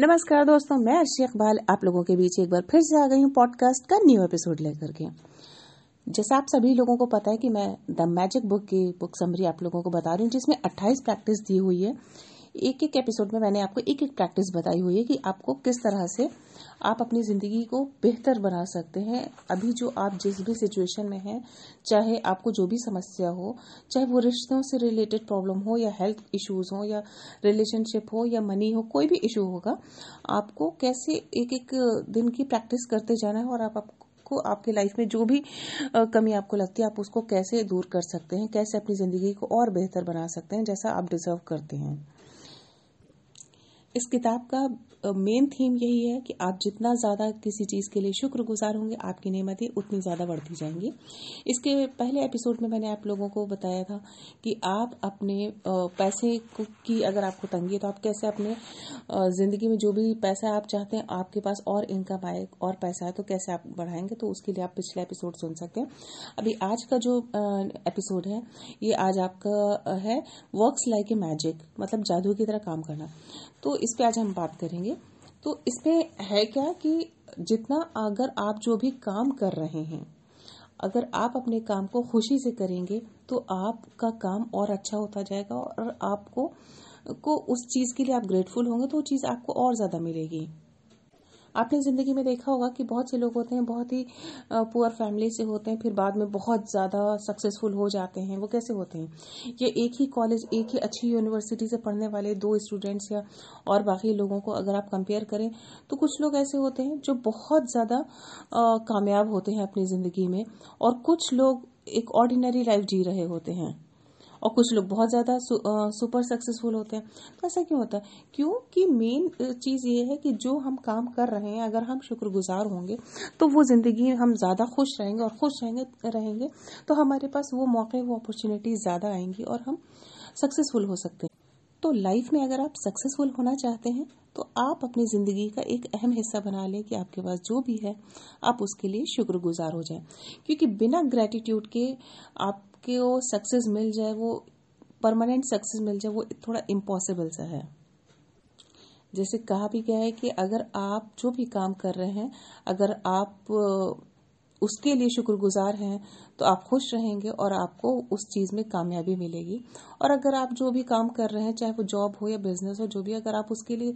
नमस्कार दोस्तों, मैं अर्शी इकबाल आप लोगों के बीच एक बार फिर से आ गई हूँ पॉडकास्ट का न्यू एपिसोड लेकर के। जैसा आप सभी लोगों को पता है कि मैं द मैजिक बुक की बुक समरी आप लोगों को बता रही हूँ, जिसमें 28 प्रैक्टिस दी हुई है। एक एक एपिसोड में मैंने आपको एक एक प्रैक्टिस बताई हुई है कि आपको किस तरह से आप अपनी ज़िंदगी को बेहतर बना सकते हैं। अभी जो आप जिस भी सिचुएशन में हैं, चाहे आपको जो भी समस्या हो, चाहे वो रिश्तों से रिलेटेड प्रॉब्लम हो या हेल्थ इश्यूज़ हो या रिलेशनशिप हो या मनी हो, कोई भी इशू होगा, आपको कैसे एक एक दिन की प्रैक्टिस करते जाना है और आप आपको, आपके लाइफ में जो भी कमी आपको लगती है, आप उसको कैसे दूर कर सकते हैं, कैसे अपनी ज़िंदगी को और बेहतर बना सकते हैं, जैसा आप डिजर्व करते हैं। इस किताब का मेन थीम यही है कि आप जितना ज़्यादा किसी चीज़ के लिए शुक्रगुजार होंगे, आपकी नेमतें उतनी ज़्यादा बढ़ती जाएँगी। इसके पहले एपिसोड में मैंने आप लोगों को बताया था कि आप अपने पैसे की अगर आपको तंगी है तो आप कैसे अपने ज़िंदगी में जो भी पैसा आप चाहते हैं, आपके पास और इनकम आए, और पैसा है तो कैसे आप बढ़ाएँगे? तो उसके लिए आप पिछले एपिसोड सुन सकते हैं। अभी आज का जो एपिसोड है, ये आज आपका है वर्क्स लाइक ए मैजिक मतलब जादू की तरह काम करना। तो इस पे आज हम बात करेंगे। तो इसमें है क्या कि जितना अगर आप जो भी काम कर रहे हैं, अगर आप अपने काम को खुशी से करेंगे तो आपका काम और अच्छा होता जाएगा और आपको, को उस चीज़ के लिए आप ग्रेटफुल होंगे तो वो चीज़ आपको और ज़्यादा मिलेगी। आपने ज़िंदगी में देखा होगा कि बहुत से लोग होते हैं, बहुत ही पुअर फैमिली से होते हैं, फिर बाद में बहुत ज़्यादा सक्सेसफुल हो जाते हैं। वो कैसे होते हैं? ये एक ही कॉलेज एक ही अच्छी यूनिवर्सिटी से पढ़ने वाले दो स्टूडेंट्स या और बाकी लोगों को अगर आप कंपेयर करें तो कुछ लोग ऐसे होते हैं जो बहुत ज़्यादा कामयाब होते हैं अपनी ज़िंदगी में और कुछ लोग एक ऑर्डिनरी लाइफ जी रहे होते हैं। और कुछ लोग बहुत ज़्यादा सु, सुपर सक्सेसफुल होते हैं। तो ऐसा क्यों होता है? क्योंकि मेन चीज़ ये है कि जो हम काम कर रहे हैं अगर हम शुक्रगुजार होंगे तो वो ज़िंदगी हम ज़्यादा खुश रहेंगे और खुश रहेंगे रहेंगे तो हमारे पास वो मौके वो अपॉर्चुनिटी ज़्यादा आएँगी और हम सक्सेसफुल हो सकते हैं। तो लाइफ में अगर आप सक्सेसफुल होना चाहते हैं तो आप अपनी ज़िंदगी का एक अहम हिस्सा बना लें कि आपके पास जो भी है आप उसके लिए शुक्रगुजार हो जाएँ। क्योंकि बिना ग्रेटिट्यूड के आप कि वो सक्सेस मिल जाए, वो परमानेंट सक्सेस मिल जाए, वो थोड़ा इम्पॉसिबल सा है। जैसे कहा भी गया है कि अगर आप जो भी काम कर रहे हैं, अगर आप उसके लिए शुक्रगुजार हैं तो आप खुश रहेंगे और आपको उस चीज़ में कामयाबी मिलेगी। और अगर आप जो भी काम कर रहे हैं, चाहे वो जॉब हो या बिज़नेस हो, जो भी अगर आप उसके लिए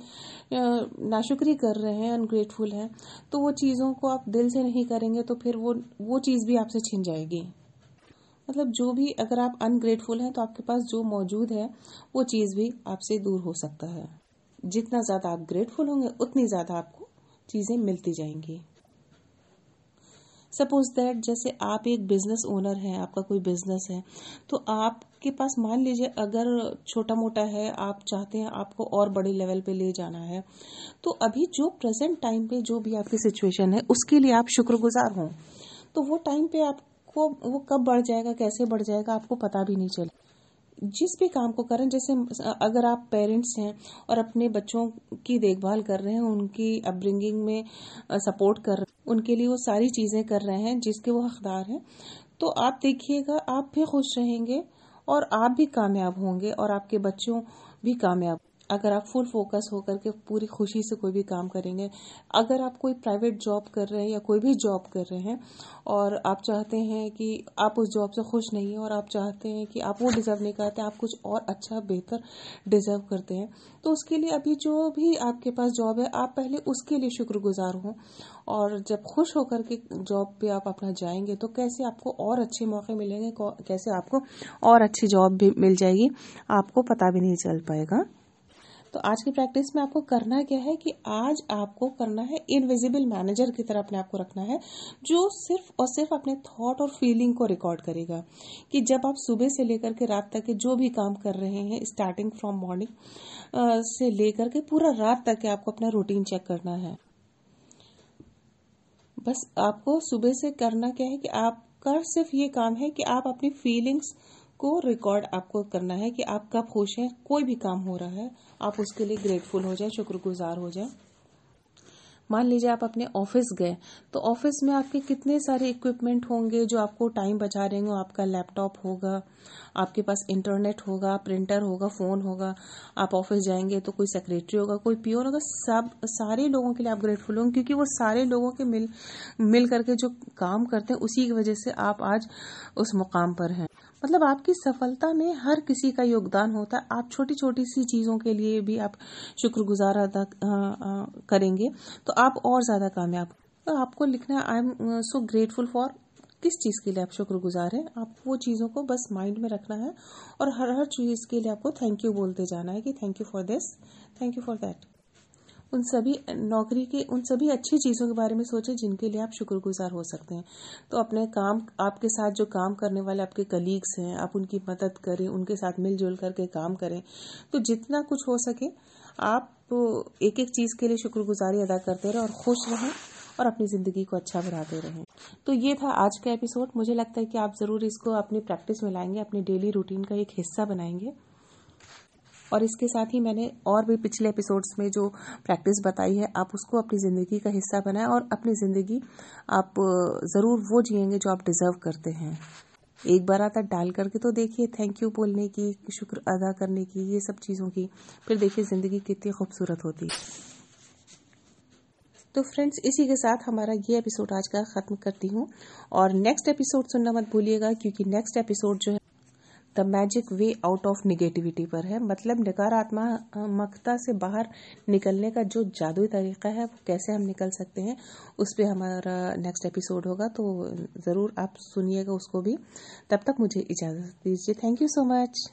नाशुक्री कर रहे हैं अनग्रेटफुल हैं तो वो चीज़ों को आप दिल से नहीं करेंगे तो फिर वो वो चीज़ भी आपसे छिन जाएगी। मतलब जो भी अगर आप अनग्रेटफुल हैं तो आपके पास जो मौजूद है, वो चीज़ भी आपसे दूर हो सकता है। जितना ज़्यादा आप ग्रेटफुल होंगे, उतनी ज़्यादा आपको चीज़ें मिलती जाएँगी। सपोज़ दैट जैसे आप एक बिज़नेस ओनर हैं, आपका कोई बिज़नेस है तो आपके पास मान लीजिए अगर छोटा मोटा है, आप चाहते हैं आपको और बड़े लेवल पे ले जाना है तो अभी जो प्रेजेंट टाइम पे जो भी आपकी सिचुएशन है, उसके लिए आप शुक्रगुजार हों। तो वो टाइम पे आप वो वो कब बढ़ जाएगा, कैसे बढ़ जाएगा, आपको पता भी नहीं चले। जिस भी काम को करें, जैसे, अगर आप पेरेंट्स हैं और अपने बच्चों की देखभाल कर रहे हैं, उनकी अपब्रिंगिंग में सपोर्ट कर रहे हैं, उनके लिए वो सारी चीज़ें कर रहे हैं, जिसके वो हकदार हैं तो आप देखिएगा, आप भी खुश रहेंगे और आप भी कामयाब होंगे और आपके बच्चों भी कामयाब अगर आप फुल फोकस होकर के पूरी खुशी से कोई भी काम करेंगे, अगर आप कोई प्राइवेट जॉब कर रहे हैं या कोई भी जॉब कर रहे हैं और आप चाहते हैं कि आप उस जॉब से खुश नहीं है और आप चाहते हैं कि आप वो डिजर्व नहीं करते, आप कुछ और अच्छा बेहतर डिजर्व करते हैं तो उसके लिए अभी जो भी आपके पास जॉब है, आप पहले उसके लिए शुक्रगुजार हों। और जब खुश होकर के जॉब पे आप अपना जाएँगे तो कैसे आपको और अच्छे मौके मिलेंगे कैसे आपको और अच्छी जॉब भी मिल जाएगी, आपको पता भी नहीं चल पाएगा। तो आज की प्रैक्टिस में आपको करना क्या है कि आज आपको करना है इनविजिबल मैनेजर की तरह अपने आप को रखना है, जो सिर्फ़ और सिर्फ़ अपने थॉट और फीलिंग को रिकॉर्ड करेगा कि जब आप सुबह से लेकर के रात तक के जो भी काम कर रहे हैं स्टार्टिंग फ्रॉम मॉर्निंग से लेकर के पूरा रात तक के आपको अपना रूटीन चेक करना है। बस आपको सुबह से करना क्या है कि आपका सिर्फ़ ये काम है कि आप अपनी फीलिंग्स को रिकॉर्ड आपको करना है कि आप कब खुश हैं, कोई भी काम हो रहा है, आप उसके लिए ग्रेटफुल हो जाए, शुक्रगुजार हो जाए। मान लीजिए आप अपने ऑफ़िस गए तो ऑफ़िस में आपके कितने सारे इक्विपमेंट होंगे जो आपको टाइम बचा रहे होंगे? आपका लैपटॉप होगा, आपके पास इंटरनेट होगा प्रिंटर होगा फ़ोन होगा, आप ऑफ़िस जाएँगे तो कोई सेक्रेटरी होगा, कोई पियोन होगा, सब, सारे लोगों के लिए आप ग्रेटफुल होंगे, क्योंकि वो सारे लोगों के मिल मिल करके जो काम करते हैं, उसी की वजह से आप आज उस मुकाम पर हैं। मतलब आपकी सफलता में हर किसी का योगदान होता है। आप छोटी छोटी सी चीज़ों के लिए भी आप शुक्रगुजार अदा करेंगे तो आप और ज़्यादा कामयाब। तो आपको लिखना I am so grateful for किस चीज़ के लिए आप शुक्रगुजार हैं? आप वो चीज़ों को बस माइंड में रखना है और हर हर चीज़ के लिए आपको थैंक यू बोलते जाना है कि thank you for this thank you for that उन सभी नौकरी के, उन सभी अच्छी चीज़ों के बारे में सोचें जिनके लिए आप शुक्रगुजार हो सकते हैं। तो अपने काम, आपके साथ जो काम करने वाले आपके कलीग्स हैं, आप उनकी मदद करें, उनके साथ मिलजुल करके काम करें। तो जितना कुछ हो सके, आप तो एक एक चीज़ के लिए शुक्रगुजारी अदा करते रहें और खुश रहें और अपनी ज़िंदगी को अच्छा बनाते रहें। तो ये था आज का एपिसोड। मुझे लगता है कि आप ज़रूर इसको अपनी प्रैक्टिस में लाएँगे, अपने डेली रूटीन का एक हिस्सा बनाएँगे। और इसके साथ ही मैंने और भी पिछले एपिसोड्स में जो प्रैक्टिस बताई है, आप उसको अपनी ज़िंदगी का हिस्सा बनाएँ और अपनी ज़िंदगी आप ज़रूर वो जिएँगे जो आप डिज़र्व करते हैं। एक बार आता डाल करके तो देखिए थैंक यू बोलने की, शुक्र अदा करने की, ये सब चीज़ों की, फिर देखिए ज़िंदगी कितनी खूबसूरत होती। तो फ्रेंड्स इसी के साथ हमारा ये एपिसोड आज का ख़त्म करती हूँ और नेक्स्ट एपिसोड सुनना मत भूलिएगा, क्योंकि नेक्स्ट एपिसोड जो है magic way out of negativity पर है। मतलब नकारात्मकता से बाहर निकलने का जो जादुई तरीका है, वो कैसे हम निकल सकते हैं, उस पर हमारा नेक्स्ट एपिसोड होगा तो ज़रूर आप सुनिएगा उसको भी। तब तक मुझे इजाज़त दीजिए। Thank you so much